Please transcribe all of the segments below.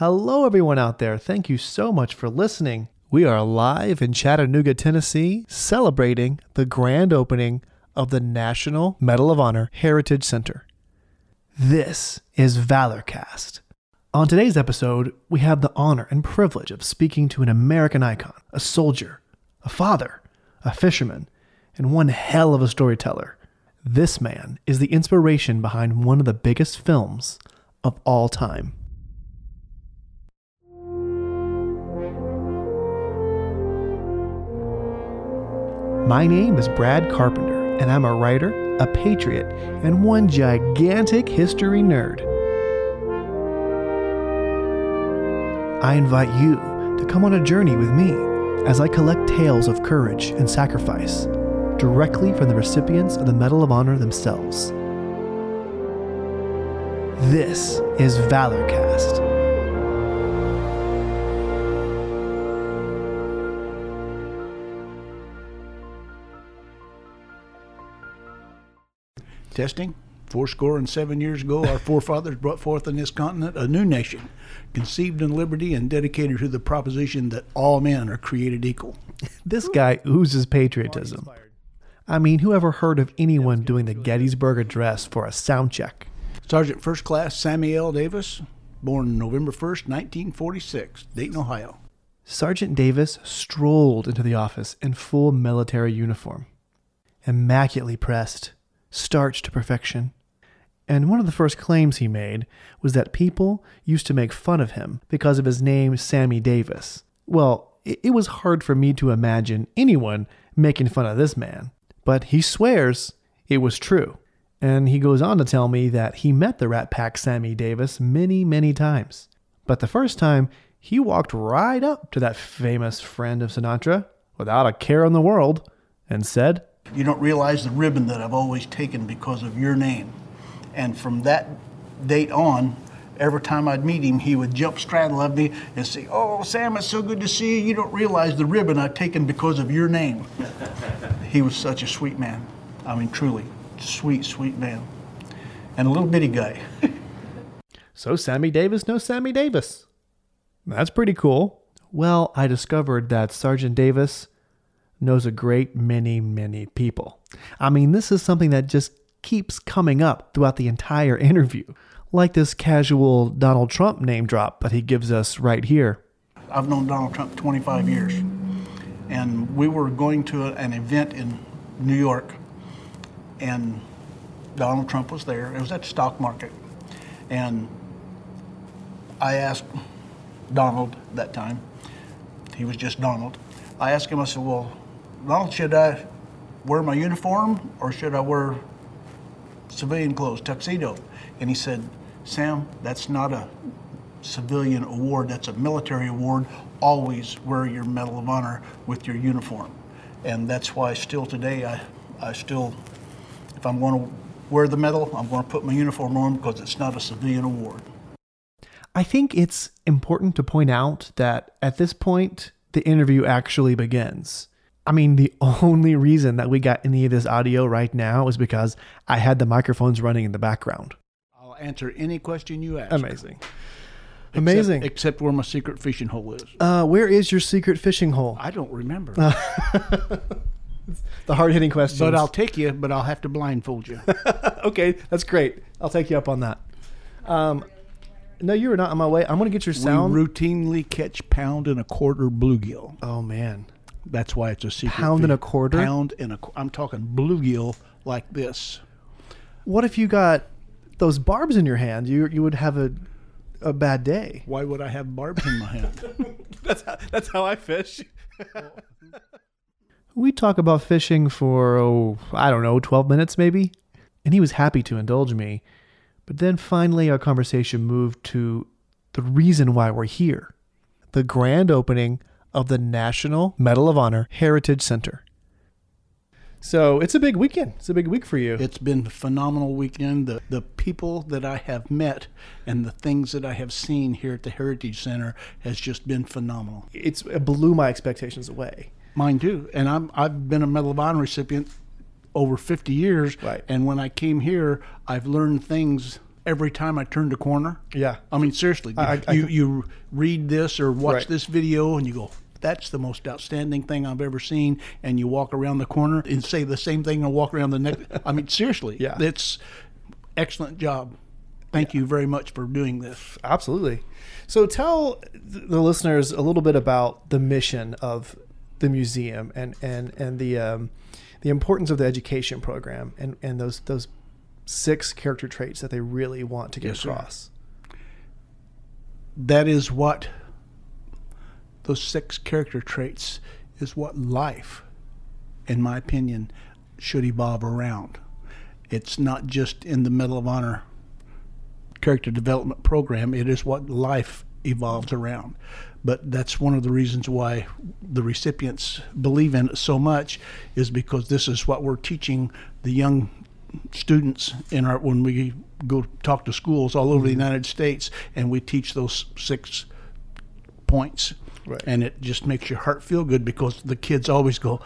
Hello, everyone out there. Thank you so much for listening. We are live in Chattanooga, Tennessee, celebrating the grand opening of the National Medal of Honor Heritage Center. This is Valorcast. On today's episode, we have the honor and privilege of speaking to an American icon, a soldier, a father, a fisherman, and one hell of a storyteller. This man is the inspiration behind one of the biggest films of all time. My name is Brad Carpenter, and I'm a writer, a patriot, and one gigantic history nerd. I invite you to come on a journey with me as I collect tales of courage and sacrifice directly from the recipients of the Medal of Honor themselves. This is Valorcast. Testing. Fourscore and seven years ago, our forefathers brought forth on this continent a new nation, conceived in liberty and dedicated to the proposition that all men are created equal. This guy oozes patriotism. I mean, who ever heard of anyone doing the Gettysburg Address for a sound check? Sergeant First Class Samuel Davis, born November 1st, 1946, Dayton, Ohio. Sergeant Davis strolled into the office in full military uniform, immaculately pressed, starched to perfection. And one of the first claims he made was that people used to make fun of him because of his name, Sammy Davis. Well, it, was hard for me to imagine anyone making fun of this man, but he swears it was true. And he goes on to tell me that he met the Rat Pack Sammy Davis many, many times. But the first time, he walked right up to that famous friend of Sinatra without a care in the world and said, You don't realize the ribbon that I've always taken because of your name. And from that date on, every time I'd meet him, he would jump straddle of me and say, Oh, Sam, it's so good to see you. You don't realize the ribbon I've taken because of your name. he was such a sweet man. I mean, truly, sweet, sweet man. And a little bitty guy. So Sammy Davis knows Sammy Davis. That's pretty cool. Well, I discovered that Sergeant Davis knows a great many, many people. I mean, this is something that just keeps coming up throughout the entire interview, like this casual Donald Trump name drop that he gives us right here. I've known Donald Trump 25 years. And we were going to an event in New York, and Donald Trump was there. It was at the stock market. And I asked Donald that time, he was just Donald. I asked him, I said, Well, Donald, should I wear my uniform or should I wear civilian clothes, tuxedo? And he said, Sam, that's not a civilian award, that's a military award. Always wear your Medal of Honor with your uniform. And that's why still today, I, I still, if I'm going to wear the medal, I'm going to put my uniform on because it's not a civilian award. I think it's important to point out that at this point, the interview actually begins. I mean, the only reason that we got any of this audio right now is because I had the microphones running in the background. I'll answer any question you ask. Amazing. Except- Amazing. Except where my secret fishing hole is. Uh, where is your secret fishing hole? I don't remember. The hard hitting questions. but I'll take you, but I'll have to blindfold you. okay, that's great. I'll take you up on that. Um, no, you were not on my way. I'm going to get your sound. We routinely catch pound and a quarter bluegill. oh, man. That's why it's a secret. Pound and a quarter? Pound and a. qu- I'm talking bluegill like this. What if you got those barbs in your hand? You, you would have a, a bad day. Why would I have barbs in my hand? That's how, that's how I fish. we talk about fishing for, oh, I don't know, 12 minutes maybe. And he was happy to indulge me. But then finally, our conversation moved to the reason why we're here the grand opening of the National Medal of Honor Heritage Center. So it's a big weekend. It's a big week for you. It's been a phenomenal weekend. The the people that I have met and the things that I have seen here at the Heritage Center has just been phenomenal. It's it blew my expectations away. Mine too. And I'm I've been a Medal of Honor recipient over 50 years. Right. And when I came here, I've learned things every time I turned a corner. Yeah. I mean, seriously, I- I- you you read this or watch Right. this video and you go, "That's the most outstanding thing I've ever seen," and you walk around the corner and say the same thing and walk around the next. I mean, seriously, Yeah. it's excellent job. Thank you very much for doing this. Absolutely. So tell the listeners a little bit about the mission of the museum and and and the um, the importance of the education program and and those those six character traits that they really want to get Yes, sir. across. That is what those six character traits is what life, in my opinion, should evolve around. It's not just in the Medal of Honor character development program, it is what life evolves around. But that's one of the reasons why the recipients believe in it so much is because this is what we're teaching the young students in our when we go talk to schools all over the United States and we teach those six points. Right. And it just makes your heart feel good because the kids always go,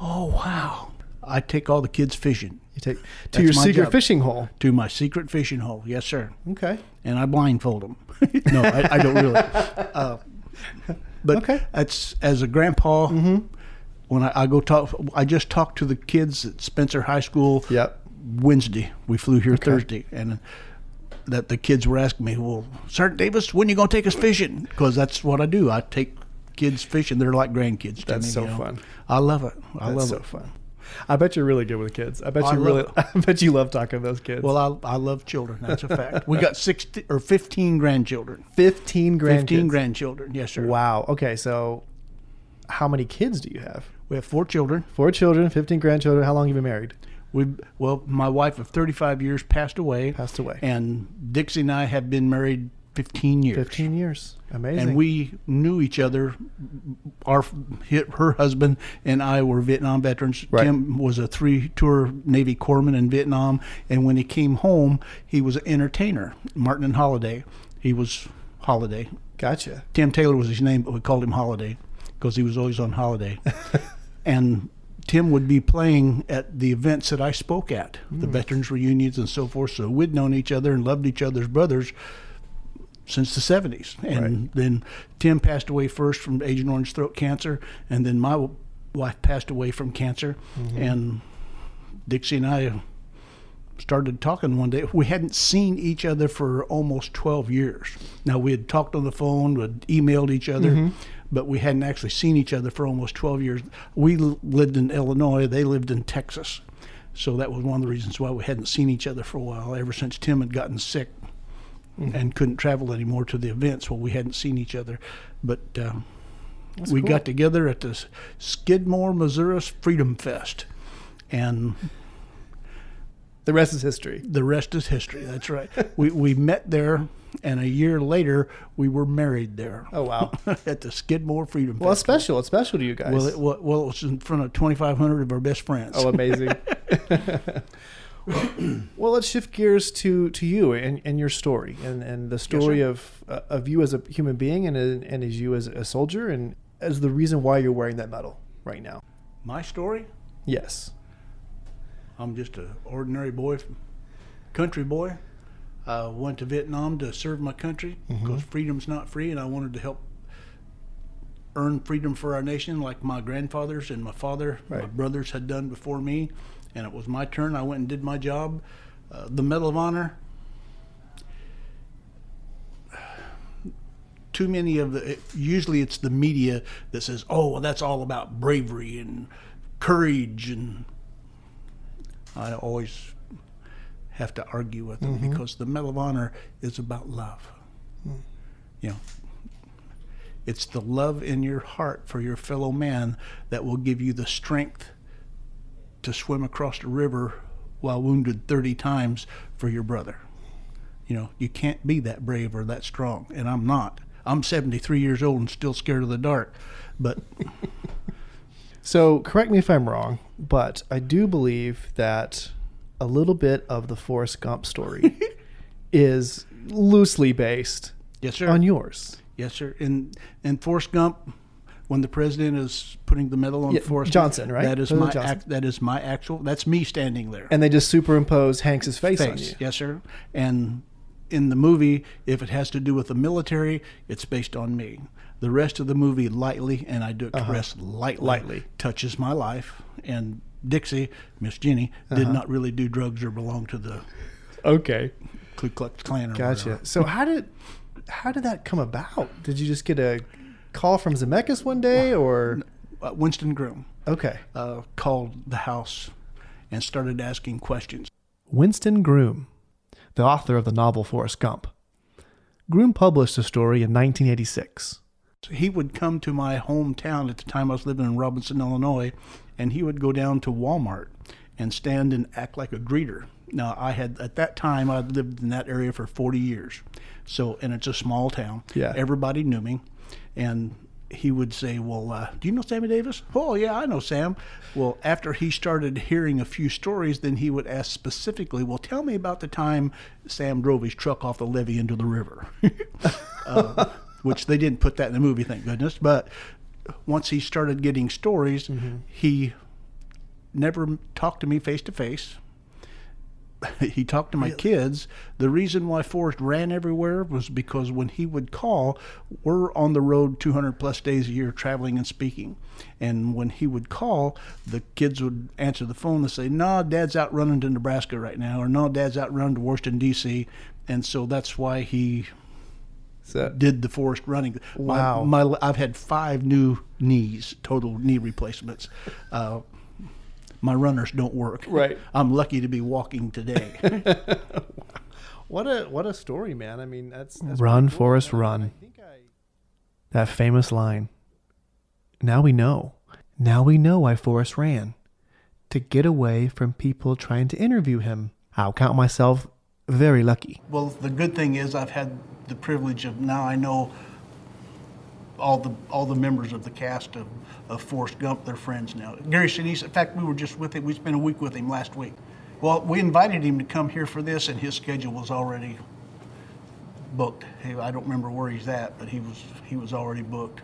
"Oh wow." I take all the kids fishing You take to That's your secret job. fishing hole. to my secret fishing hole. Yes, sir Okay. and I blindfold them. no, I, I don't really. Uh, but Okay. that's as a grandpa. When I, I go talk, I just talked to the kids at Spencer High School. Yep. Wednesday, we flew here Thursday, and that the kids were asking me, "Well, Sergeant Davis, when you gonna take us fishing?" Because that's what I do. I take kids fishing. They're like grandkids. That's me, so you know. fun. I love it. I That's love so it. fun. I bet you're really good with kids. I bet oh, I you really. love I bet you love talking to those kids. Well, I, I love children. That's a fact. we got sixty or fifteen grandchildren. fifteen grandkids. Fifteen grandchildren. Yes, sir. Wow. Okay. So, how many kids do you have? We have four children. Four children, fifteen grandchildren. How long have you been married? We well, my wife of 35 years passed away. Passed away. And Dixie and I have been married 15 years. Fifteen years. Amazing. And we knew each other. Our her husband and I were Vietnam veterans. Right. Tim was a three-tour Navy corpsman in Vietnam, and when he came home, he was an entertainer. Martin and Holiday. He was Holiday. Gotcha. Tim Taylor was his name, but we called him Holiday because he was always on holiday. and Tim would be playing at the events that I spoke at, the Hmm. veterans reunions and so forth. So we'd known each other and loved each other's brothers since the 70s. And Right. then Tim passed away first from Agent Orange throat cancer, and then my wife passed away from cancer. Mm-hmm. And Dixie and I started talking one day. We hadn't seen each other for almost 12 years. Now, we had talked on the phone, we'd emailed each other, Mm-hmm. but we hadn't actually seen each other for almost 12 years. We lived in Illinois, they lived in Texas. So that was one of the reasons why we hadn't seen each other for a while, ever since Tim had gotten sick Mm-hmm. and couldn't travel anymore to the events. Well, we hadn't seen each other. But um, we cool. got together at the Skidmore, Missouri Freedom Fest. And The rest is history. the rest is history. That's right. we, we met there, and a year later, we were married there Oh wow. at the Skidmore Freedom Well, it's special. It's special to you guys. Well, it, wa- well, it was in front of 2,500 of our best friends. Oh, amazing. well, let's shift gears to, to you and, and your story and, and the story sir. of uh, of you as a human being and, and as you as a soldier and as the reason why you're wearing that medal right now. My story? Yes. I'm just an ordinary boy, country boy. I went to Vietnam to serve my country Mm-hmm. because freedom's not free, and I wanted to help earn freedom for our nation, like my grandfathers and my father, my brothers had done before me. And it was my turn. I went and did my job. Uh, the Medal of Honor. Too many of the. Usually, it's the media that says, "Oh, well, that's all about bravery and courage," and I always have to argue with them mm-hmm. because the Medal of Honor is about love. Mm. You know, it's the love in your heart for your fellow man that will give you the strength to swim across the river while wounded 30 times for your brother. You know, you can't be that brave or that strong, and I'm not. I'm 73 years old and still scared of the dark, but So correct me if I'm wrong, but I do believe that a little bit of the Forrest Gump story is loosely based yes, sir. on yours. Yes, sir. And and Forrest Gump, when the president is putting the medal on Yeah, Forrest Johnson, right? That is President my act, that is my actual. That's me standing there. And they just superimpose Hanks's face, on face. you. Yes, sir. And in the movie, if it has to do with the military, it's based on me. The rest of the movie, lightly, and I do express lightly, Lightly. touches my life. And Dixie, Miss Jenny, did not really do drugs or belong to the Okay. Ku Klux Klan or Gotcha. whatever. So how did how did that come about? Did you just get a call from Zemeckis one day, or Uh, Winston Groom okay? uh, called the house and started asking questions. Winston Groom, the author of the novel Forrest Gump. Groom published the story in 1986. So he would come to my hometown at the time I was living in Robinson, Illinois, and he would go down to Walmart and stand and act like a greeter. Now, I had, at that time, I'd lived in that area for 40 years. So, and it's a small town. Yeah. Everybody knew me. And he would say, Well, uh, do you know Sammy Davis? Oh, yeah, I know Sam. Well, after he started hearing a few stories, then he would ask specifically, Well, tell me about the time Sam drove his truck off the levee into the river. uh, which they didn't put that in the movie, thank goodness. But once he started getting stories, he never talked to me face to face. He talked to my kids. The reason why Forrest ran everywhere was because when he would call, we're on the road 200 plus days a year traveling and speaking. And when he would call, the kids would answer the phone and say, No, dad's out running to Nebraska right now, or No, dad's out running to Washington, D.C. And so that's why he So did the Forrest running. My- Wow. My, I've had five new knees, total knee replacements. Uh, my runners don't work. Right. I'm lucky to be walking today. what a what a story, man. I mean, that's, that's Run, pretty cool. Forrest, run. I think I- That famous line. Now we know. Now we know why Forrest ran. To get away from people trying to interview him. I'll count myself very lucky. well, the good thing is I've had the privilege of now I know all the all the members of the cast of, of Forrest Gump. They're friends now. Gary Sinise, in fact, we were just with him. We spent a week with him last week. Well, we invited him to come here for this, and his schedule was already booked. I don't remember where he's at, but he was he was already booked.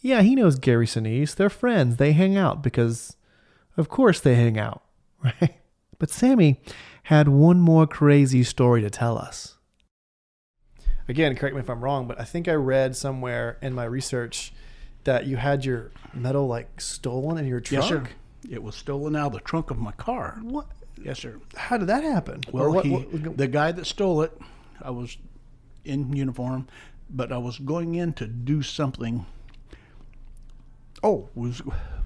Yeah, he knows Gary Sinise. They're friends. They hang out because, of course, they hang out, right? But Sammy had one more crazy story to tell us. Again, correct me if I'm wrong, but I think I read somewhere in my research that you had your medal like stolen in your trunk. Yes, sir. It was stolen out of the trunk of my car. What? Yes, sir. How did that happen? Well, what, he, what- the guy that stole it, I was in uniform, but I was going in to do something. Oh, was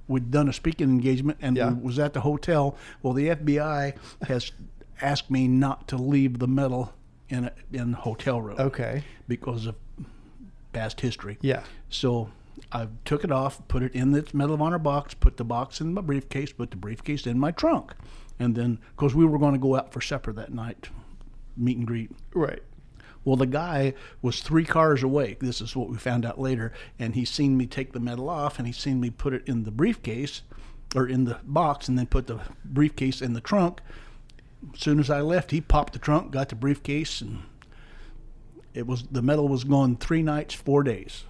we'd done a speaking engagement and Yeah. was at the hotel. Well, the FBI has asked me not to leave the medal in a, in the hotel room okay. because of past history. Yeah. So I took it off, put it in the Medal of Honor box, put the box in my briefcase, put the briefcase in my trunk. And then, because we were going to go out for supper that night, meet and greet. Right. Well, the guy was three cars away. This is what we found out later. And he seen me take the medal off and he seen me put it in the briefcase or in the box and then put the briefcase in the trunk. As soon as I left, he popped the trunk, got the briefcase, and it was the medal was gone three nights, four days.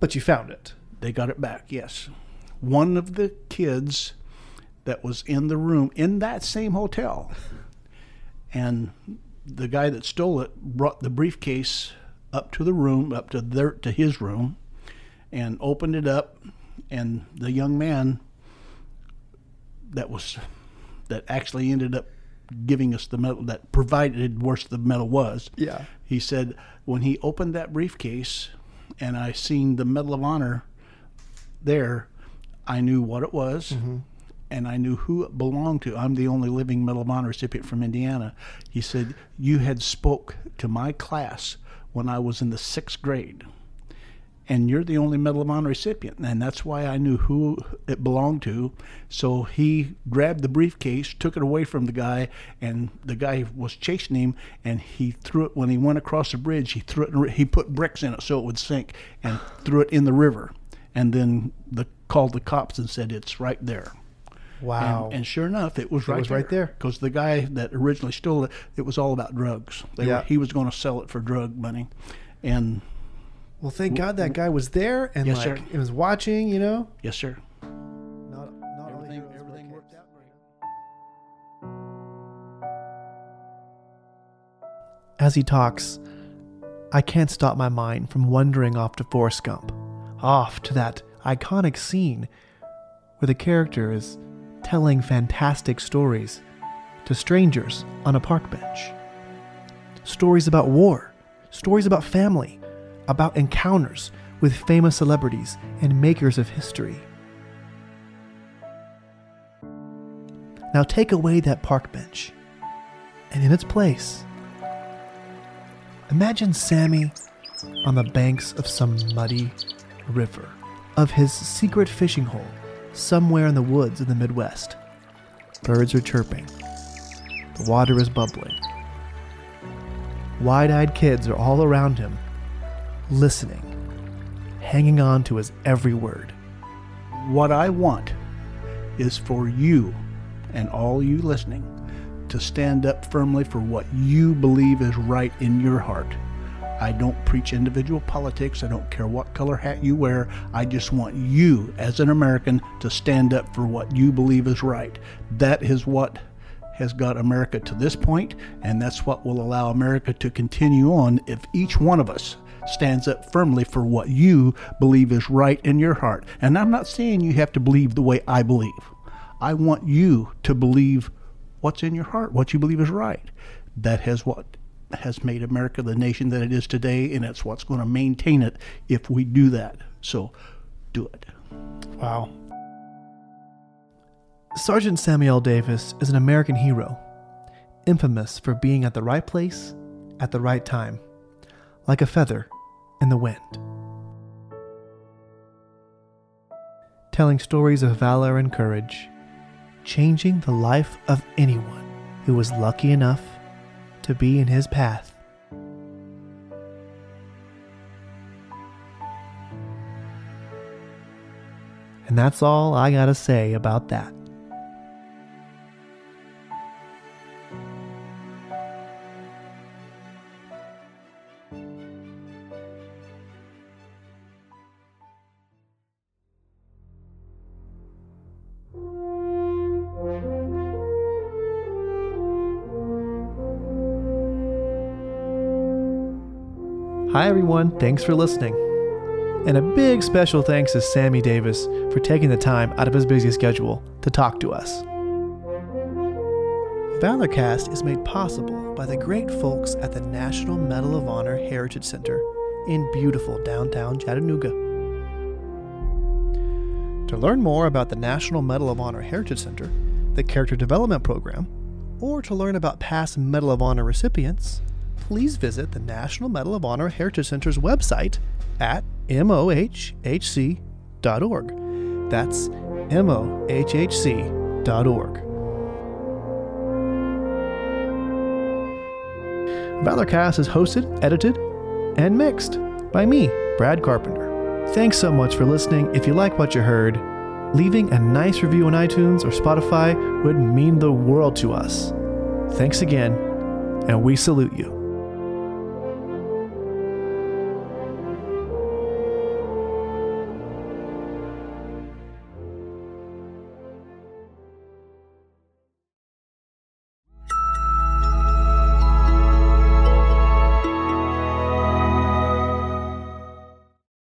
But you found it. They got it back, yes. One of the kids that was in the room in that same hotel, and the guy that stole it brought the briefcase up to the room, up to their to his room, and opened it up, and the young man that was that actually ended up giving us the medal that provided where the medal was. Yeah. He said when he opened that briefcase and I seen the Medal of Honor there, I knew what it was mm-hmm. and I knew who it belonged to. I'm the only living Medal of Honor recipient from Indiana. He said, You had spoke to my class when I was in the sixth grade. And you're the only Medal of Honor recipient. And that's why I knew who it belonged to. So he grabbed the briefcase, took it away from the guy, and the guy was chasing him. And he threw it when he went across the bridge. He threw it. in the ri- He put bricks in it so it would sink, and threw it in the river. And then the called the cops and said it's right there. Wow. And, and sure enough, it was right was right there. Because the guy that originally stole it, it was all about drugs. They Yeah. were, he was going to sell it for drug money, and well, thank God that mm-hmm. guy was there and Yes, like sir. it was watching. You know. yes, sir. Not, not Everything, heroes everything worked out great. As he talks, I can't stop my mind from wandering off to Forrest Gump, off to that iconic scene where the character is telling fantastic stories to strangers on a park bench. Stories about war, stories about family, about encounters with famous celebrities and makers of history. Now take away that park bench, and in its place, imagine Sammy on the banks of some muddy river, of his secret fishing hole somewhere in the woods in the Midwest. Birds are chirping, the water is bubbling. Wide eyed kids are all around him, listening, hanging on to his every word. What I want is for you and all you listening to stand up firmly for what you believe is right in your heart. I don't preach individual politics. I don't care what color hat you wear. I just want you, as an American, to stand up for what you believe is right. That is what has got America to this point, and that's what will allow America to continue on if each one of us stands up firmly for what you believe is right in your heart. And I'm not saying you have to believe the way I believe. I want you to believe what's in your heart, what you believe is right. That has what has made America the nation that it is today, and it's what's going to maintain it if we do that. So do it. Wow. Sergeant Samuel Davis is an American hero, infamous for being at the right place at the right time, like a feather in the wind. Telling stories of valor and courage, changing the life of anyone who was lucky enough to be in his path. And that's all I gotta say about that. Everyone. Thanks for listening. And a big special thanks to Sammy Davis for taking the time out of his busy schedule to talk to us. Valorcast is made possible by the great folks at the National Medal of Honor Heritage Center in beautiful downtown Chattanooga. To learn more about the National Medal of Honor Heritage Center, the Character Development Program, or to learn about past Medal of Honor recipients, please visit the National Medal of Honor Heritage Center's website at mohhc.org. That's mohhc.org. Valorcast is hosted, edited, and mixed by me, Brad Carpenter. Thanks so much for listening. If you like what you heard, leaving a nice review on iTunes or Spotify would mean the world to us. Thanks again, and we salute you.